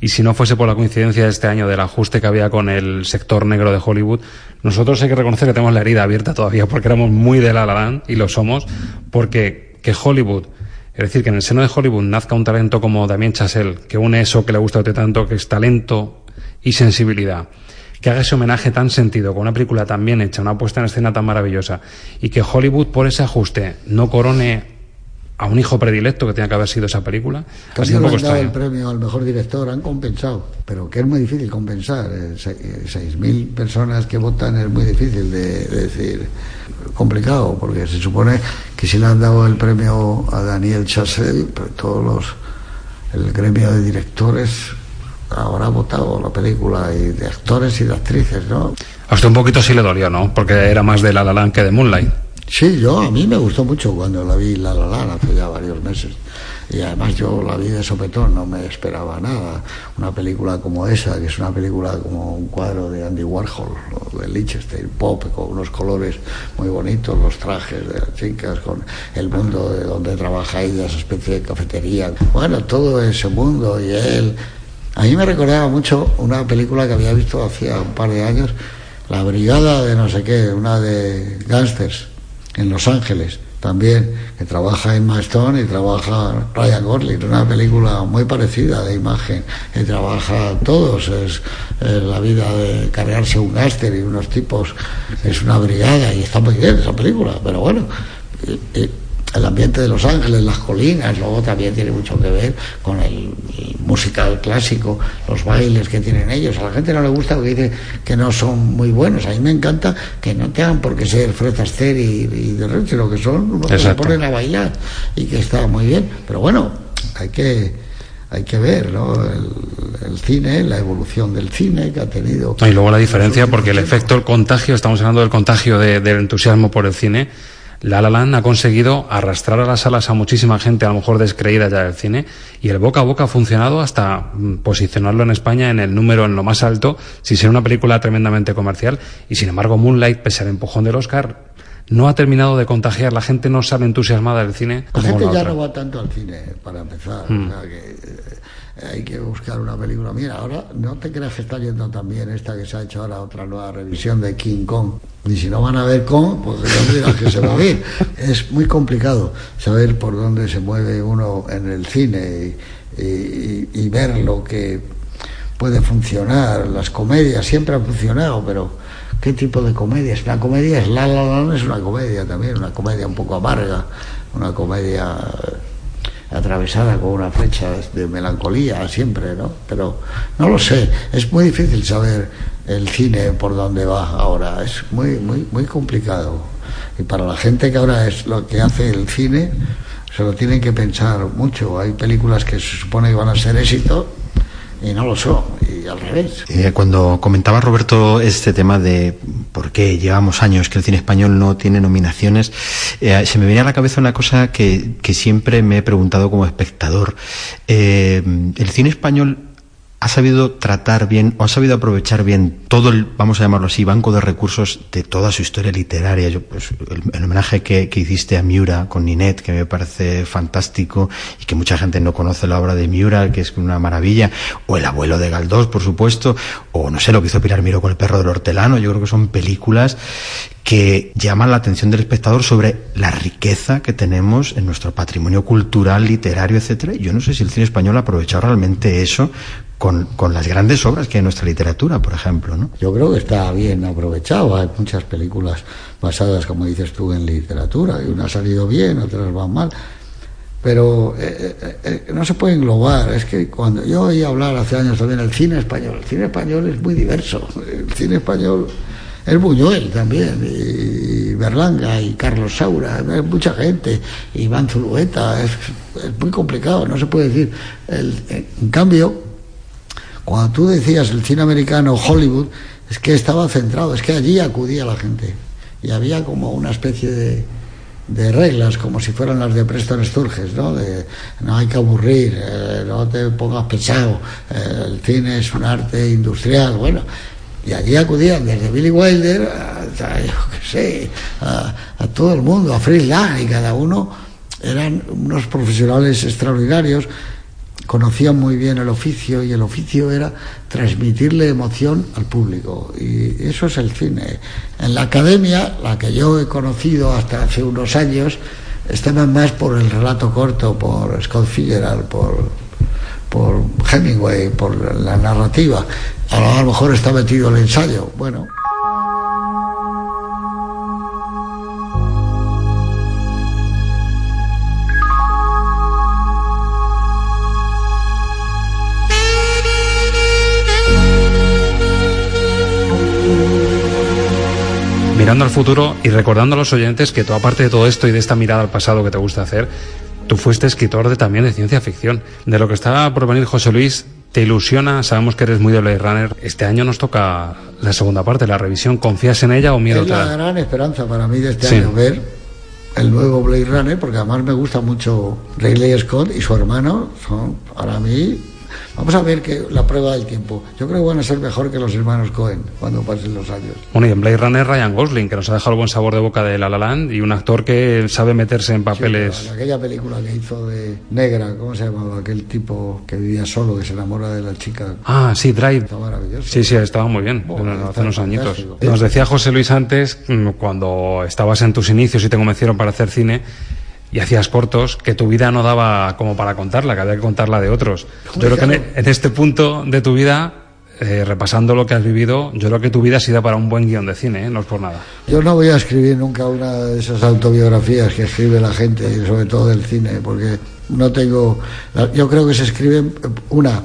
Y si no fuese por la coincidencia de este año del ajuste que había con el sector negro de Hollywood, nosotros hay que reconocer que tenemos la herida abierta todavía porque éramos muy de La La Land y lo somos, porque que Hollywood, es decir, que en el seno de Hollywood nazca un talento como Damien Chazelle, que une eso que le gusta a usted tanto, que es talento y sensibilidad, que haga ese homenaje tan sentido, con una película tan bien hecha, una puesta en escena tan maravillosa, y que Hollywood por ese ajuste no corone a un hijo predilecto que tenía que haber sido esa película, ha sido un poco han dado el premio al mejor director, han compensado, pero que es muy difícil compensar. eh, se- eh, Seis mil personas que votan es muy difícil de, de decir, complicado, porque se supone que si le han dado el premio a Daniel Chazelle, pero todos los, el gremio de directores habrá votado la película y de actores y de actrices, ¿no? A usted un poquito sí le dolió, ¿no? Porque era más de La La Land que de Moonlight. Sí, yo a mí me gustó mucho cuando la vi La La Land hace ya varios meses. Y además yo la vi de sopetón, no me esperaba nada. Una película como esa, que es una película como un cuadro de Andy Warhol de Lichtenstein, pop, con unos colores muy bonitos, los trajes de las chicas, con el mundo de donde trabaja ella, esa especie de cafetería. Bueno, todo ese mundo y él. A mí me recordaba mucho una película que había visto hacía un par de años, La Brigada de no sé qué, una de gángsters en Los Ángeles, también, que trabaja Emma Stone y trabaja Ryan Gosling, una película muy parecida de imagen, y trabaja todos, es, la vida de cargarse un gáster y unos tipos, es una brigada y está muy bien esa película, pero bueno, el ambiente de Los Ángeles, las colinas, luego también tiene mucho que ver con el, el musical clásico, los bailes que tienen ellos. A la gente no le gusta porque dice que no son muy buenos. A mí me encanta que no tengan por qué ser Fred Astaire y, y de Red, sino que son unos que se ponen a bailar y que está muy bien. Pero bueno, hay que hay que ver ¿no? el, el cine, la evolución del cine que ha tenido. Y luego la diferencia, porque el efecto, el contagio, estamos hablando del contagio de- del entusiasmo por el cine. La La Land ha conseguido arrastrar a las salas a muchísima gente, a lo mejor descreída ya del cine, y el boca a boca ha funcionado hasta mm, posicionarlo en España en el número en lo más alto, sin ser una película tremendamente comercial. Y sin embargo, Moonlight, pese al empujón del Oscar, no ha terminado de contagiar. La gente no sale entusiasmada del cine La gente la ya otra. no va tanto al cine, para empezar. Mm. O sea que eh, hay que buscar una película. Mira, ahora no te creas que está yendo también esta que se ha hecho ahora, otra nueva revisión de King Kong. Y si no van a ver Kong, pues me dirás que se va a ir. Es muy complicado saber por dónde se mueve uno en el cine y, y- y ver lo que puede funcionar. Las comedias siempre han funcionado, pero ¿qué tipo de comedia? Es una comedia, es La La Land, es una comedia también, una comedia un poco amarga, una comedia eh, atravesada con una flecha de melancolía siempre, ¿no? Pero no lo sé, es muy difícil saber el cine por dónde va ahora, es muy, muy, muy complicado. Y para la gente que ahora es lo que hace el cine, se lo tienen que pensar mucho. Hay películas que se supone que van a ser éxito y no lo son, y al revés. Eh, cuando comentaba Roberto este tema de por qué llevamos años que el cine español no tiene nominaciones, eh, se me venía a la cabeza una cosa que, siempre me he preguntado como espectador. Eh, el cine español ha sabido tratar bien o ha sabido aprovechar bien todo el, vamos a llamarlo así, banco de recursos de toda su historia literaria. Yo, pues, el, homenaje que, hiciste a Miura con Ninet, que me parece fantástico y que mucha gente no conoce la obra de Miura, que es una maravilla, o El abuelo de Galdós, por supuesto, o no sé, lo que hizo Pilar Miro con El perro del hortelano. Yo creo que son películas que llaman la atención del espectador sobre la riqueza que tenemos en nuestro patrimonio cultural, literario, etcétera. Yo no sé si el cine español ha aprovechado realmente eso con, con las grandes obras que hay en nuestra literatura, por ejemplo, ¿no? Yo creo que está bien aprovechado. Hay muchas películas basadas, como dices tú, en literatura, y unas han salido bien, otras van mal. Pero eh, eh, eh, no se puede englobar. Es que cuando yo oí hablar hace años también del cine español, el cine español es muy diverso. El cine español es Buñuel también, y Berlanga, y Carlos Saura, es mucha gente, Iván Zulueta, es, muy complicado, no se puede decir. En cambio, cuando tú decías el cine americano Hollywood, es que estaba centrado, es que allí acudía la gente. Y había como una especie de, reglas, como si fueran las de Preston Sturges, ¿no? De no hay que aburrir, eh, no te pongas pesado, eh, el cine es un arte industrial, bueno. Y allí acudían desde Billy Wilder hasta, yo qué sé, a, a todo el mundo, a Fritz Lang, y cada uno eran unos profesionales extraordinarios conocían muy bien el oficio y el oficio era transmitirle emoción al público y eso es el cine. En la academia, la que yo he conocido hasta hace unos años, estaban más por el relato corto, por Scott Fitzgerald, por, por Hemingway, por la narrativa. A lo mejor está metido el ensayo. Bueno. Mirando al futuro y recordando a los oyentes que tú, aparte de todo esto y de esta mirada al pasado que te gusta hacer, tú fuiste escritor de, también de ciencia ficción. De lo que estaba por venir José Luis, te ilusiona, sabemos que eres muy de Blade Runner. Este año nos toca la segunda parte, la revisión. ¿Confías en ella o miedo Es la gran esperanza para mí de este Sí. año ver el nuevo Blade Runner, porque además me gusta mucho Ridley Scott y su hermano, son para mí Vamos a ver que la prueba del tiempo. Yo creo que van a ser mejor que los hermanos Cohen cuando pasen los años. Bueno, y en Blade Runner Ryan Gosling, que nos ha dejado el buen sabor de boca de La La Land, y un actor que sabe meterse en papeles... Sí, aquella película que hizo de Negra, ¿cómo se llamaba? Aquel tipo que vivía solo, que se enamora de la chica. Ah, sí, Drive. Está maravilloso. Sí, sí, estaba muy bien, Bueno, hace unos añitos. Nos decía José Luis antes, mm, cuando estabas en tus inicios y te convencieron para hacer cine, y hacías cortos, que tu vida no daba como para contarla, que había que contarla de otros. Yo creo que en, este punto de tu vida, eh, repasando lo que has vivido, yo creo que tu vida ha sido para un buen guion de cine, ¿eh? no es por nada. Yo no voy a escribir nunca una de esas autobiografías que escribe la gente, y sobre todo del cine, porque no tengo. Yo creo que se escriben una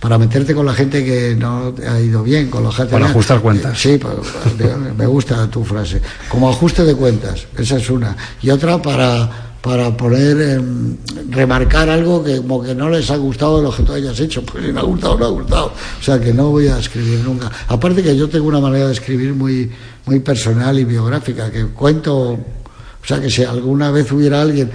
para meterte con la gente que no ha ido bien, con la gente. Para ajustar cuentas. Sí, me gusta tu frase. Como ajuste de cuentas, esa es una. Y otra para para poder em, remarcar algo que como que no les ha gustado de lo que tú hayas hecho. Pues si no ha gustado, no ha gustado. O sea que no voy a escribir nunca. Aparte que yo tengo una manera de escribir muy, muy personal y biográfica, que cuento, o sea que si alguna vez hubiera alguien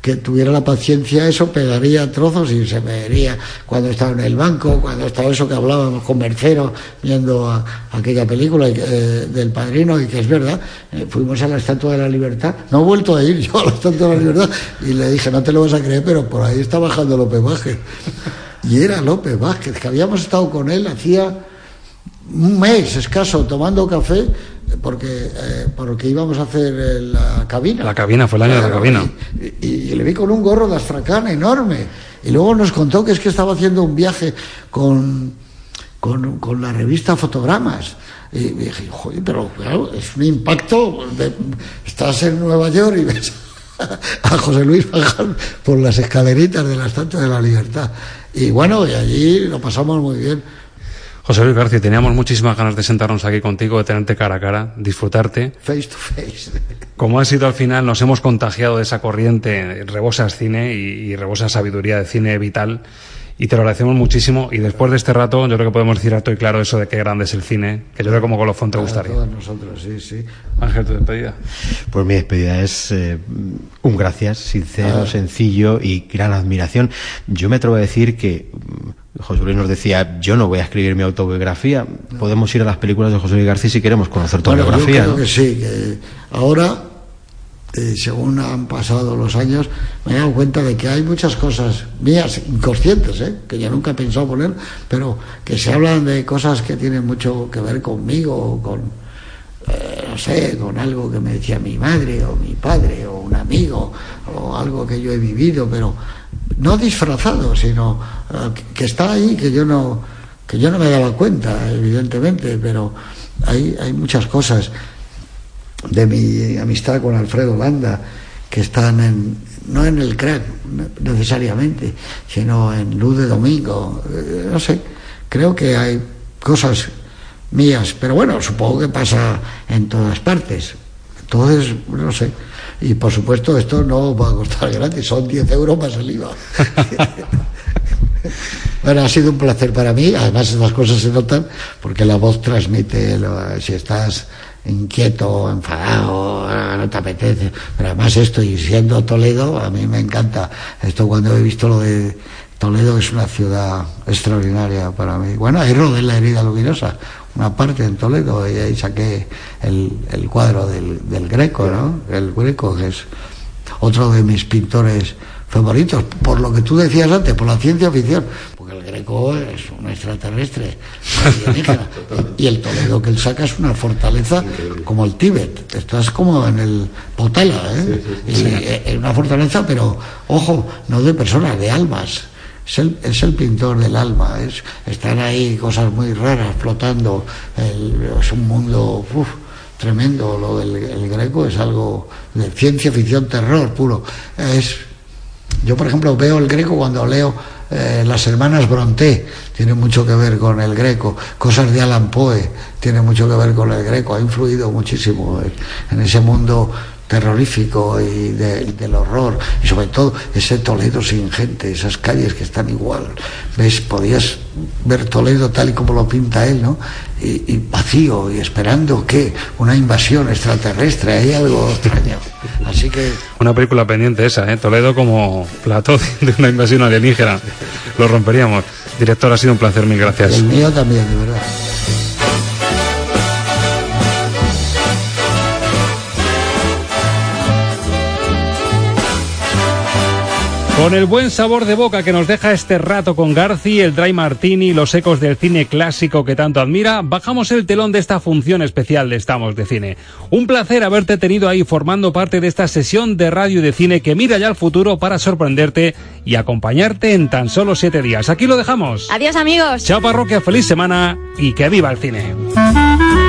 que tuviera la paciencia, eso pegaría trozos y se vería cuando estaba en el banco, cuando estaba eso que hablábamos con Mercero, viendo aquella película eh, del padrino, y que es verdad, eh, fuimos a la Estatua de la Libertad, no he vuelto a ir yo a la Estatua de la Libertad, y le dije, no te lo vas a creer, pero por ahí está bajando López Vázquez. Y era López Vázquez, que habíamos estado con él hacía un mes escaso tomando café porque eh, porque íbamos a hacer eh, la cabina. La cabina, fue el año de la Claro, cabina. Y, y- y le vi con un gorro de astracán enorme. Y luego nos contó que es que estaba haciendo un viaje con, con, con la revista Fotogramas. Y dije, joder, pero claro, es un impacto. de- estás en Nueva York y ves a José Luis bajar por las escaleritas de la Estatua de la Libertad. Y bueno, y allí lo pasamos muy bien. José Luis García, teníamos muchísimas ganas de sentarnos aquí contigo, de tenerte cara a cara, disfrutarte. Face to face. Como ha sido al final, nos hemos contagiado de esa corriente, rebosas cine y, y rebosas sabiduría de cine vital. Y te lo agradecemos muchísimo. Y después de este rato, yo creo que podemos decir alto y claro eso de qué grande es el cine, que yo creo que como colofón te A gustaría. todos nosotros, sí, sí. Ángel, tu despedida. Pues mi despedida es eh, un gracias, sincero, Ah. sencillo y gran admiración. Yo me atrevo a decir que José Luis nos decía, yo no voy a escribir mi autobiografía. Podemos ir a las películas de José Luis García si queremos conocer tu Bueno, yo creo ¿no? que sí, que ahora, eh, según han pasado los años, me he dado cuenta de que hay muchas cosas mías, inconscientes, ¿eh? que yo nunca he pensado poner, pero que se hablan de cosas que tienen mucho que ver conmigo, o con, eh, no sé, con algo que me decía mi madre o mi padre o un amigo o algo que yo he vivido, pero no disfrazado, sino eh, que- está ahí, que yo no que yo no me daba cuenta, evidentemente, pero hay, hay muchas cosas de mi amistad con Alfredo Landa que están en, no en el crack necesariamente, sino en Luz de Domingo, eh, no sé, creo que hay cosas mías, pero bueno, supongo que pasa en todas partes. Entonces, no sé. Y por supuesto, esto no va a costar gratis, son 10 euros más el IVA. Bueno, ha sido un placer para mí. Además, estas cosas se notan porque la voz transmite si estás inquieto, enfadado, no te apetece. Pero además esto, y siendo Toledo, a mí me encanta. Esto cuando he visto lo de Toledo es una ciudad extraordinaria para mí. Bueno, ahí rodé la herida luminosa, una parte en Toledo, y ahí saqué el, el cuadro del, del Greco, ¿no? El Greco, que es otro de mis pintores favoritos, por lo que tú decías antes, por la ciencia ficción, porque el Greco es un extraterrestre, alienígena, y el Toledo que él saca es una fortaleza como el Tíbet, estás como en el Potala, ¿eh? Y, eh, en una fortaleza, pero ojo, no de personas, de almas. Es el, es el pintor del alma, es, están ahí cosas muy raras flotando, es un mundo tremendo, lo del el greco es algo de ciencia ficción, terror puro. Es, yo, por ejemplo, veo el greco cuando leo eh, Las hermanas Bronté, tiene mucho que ver con el greco. Cosas de Alan Poe, tiene mucho que ver con el greco. Ha influido muchísimo en, en ese mundo terrorífico y de- del horror. Y sobre todo ese Toledo sin gente, esas calles que están igual. ¿Ves? Podías ver Toledo tal y como lo pinta él, ¿no? Y, y vacío y esperando que una invasión extraterrestre, hay algo extraño. Así que Una película pendiente esa, ¿eh? Toledo como plató de una invasión alienígena. Lo romperíamos. Director, ha sido un placer, mil gracias. El mío también, de verdad. Con el buen sabor de boca que nos deja este rato con Garci, el Dry Martini, los ecos del cine clásico que tanto admira, bajamos el telón de esta función especial de Estamos de Cine. Un placer haberte tenido ahí formando parte de esta sesión de radio y de cine que mira ya al futuro para sorprenderte y acompañarte en tan solo siete días. Aquí lo dejamos. Adiós amigos. Chao parroquia, feliz semana y que viva el cine.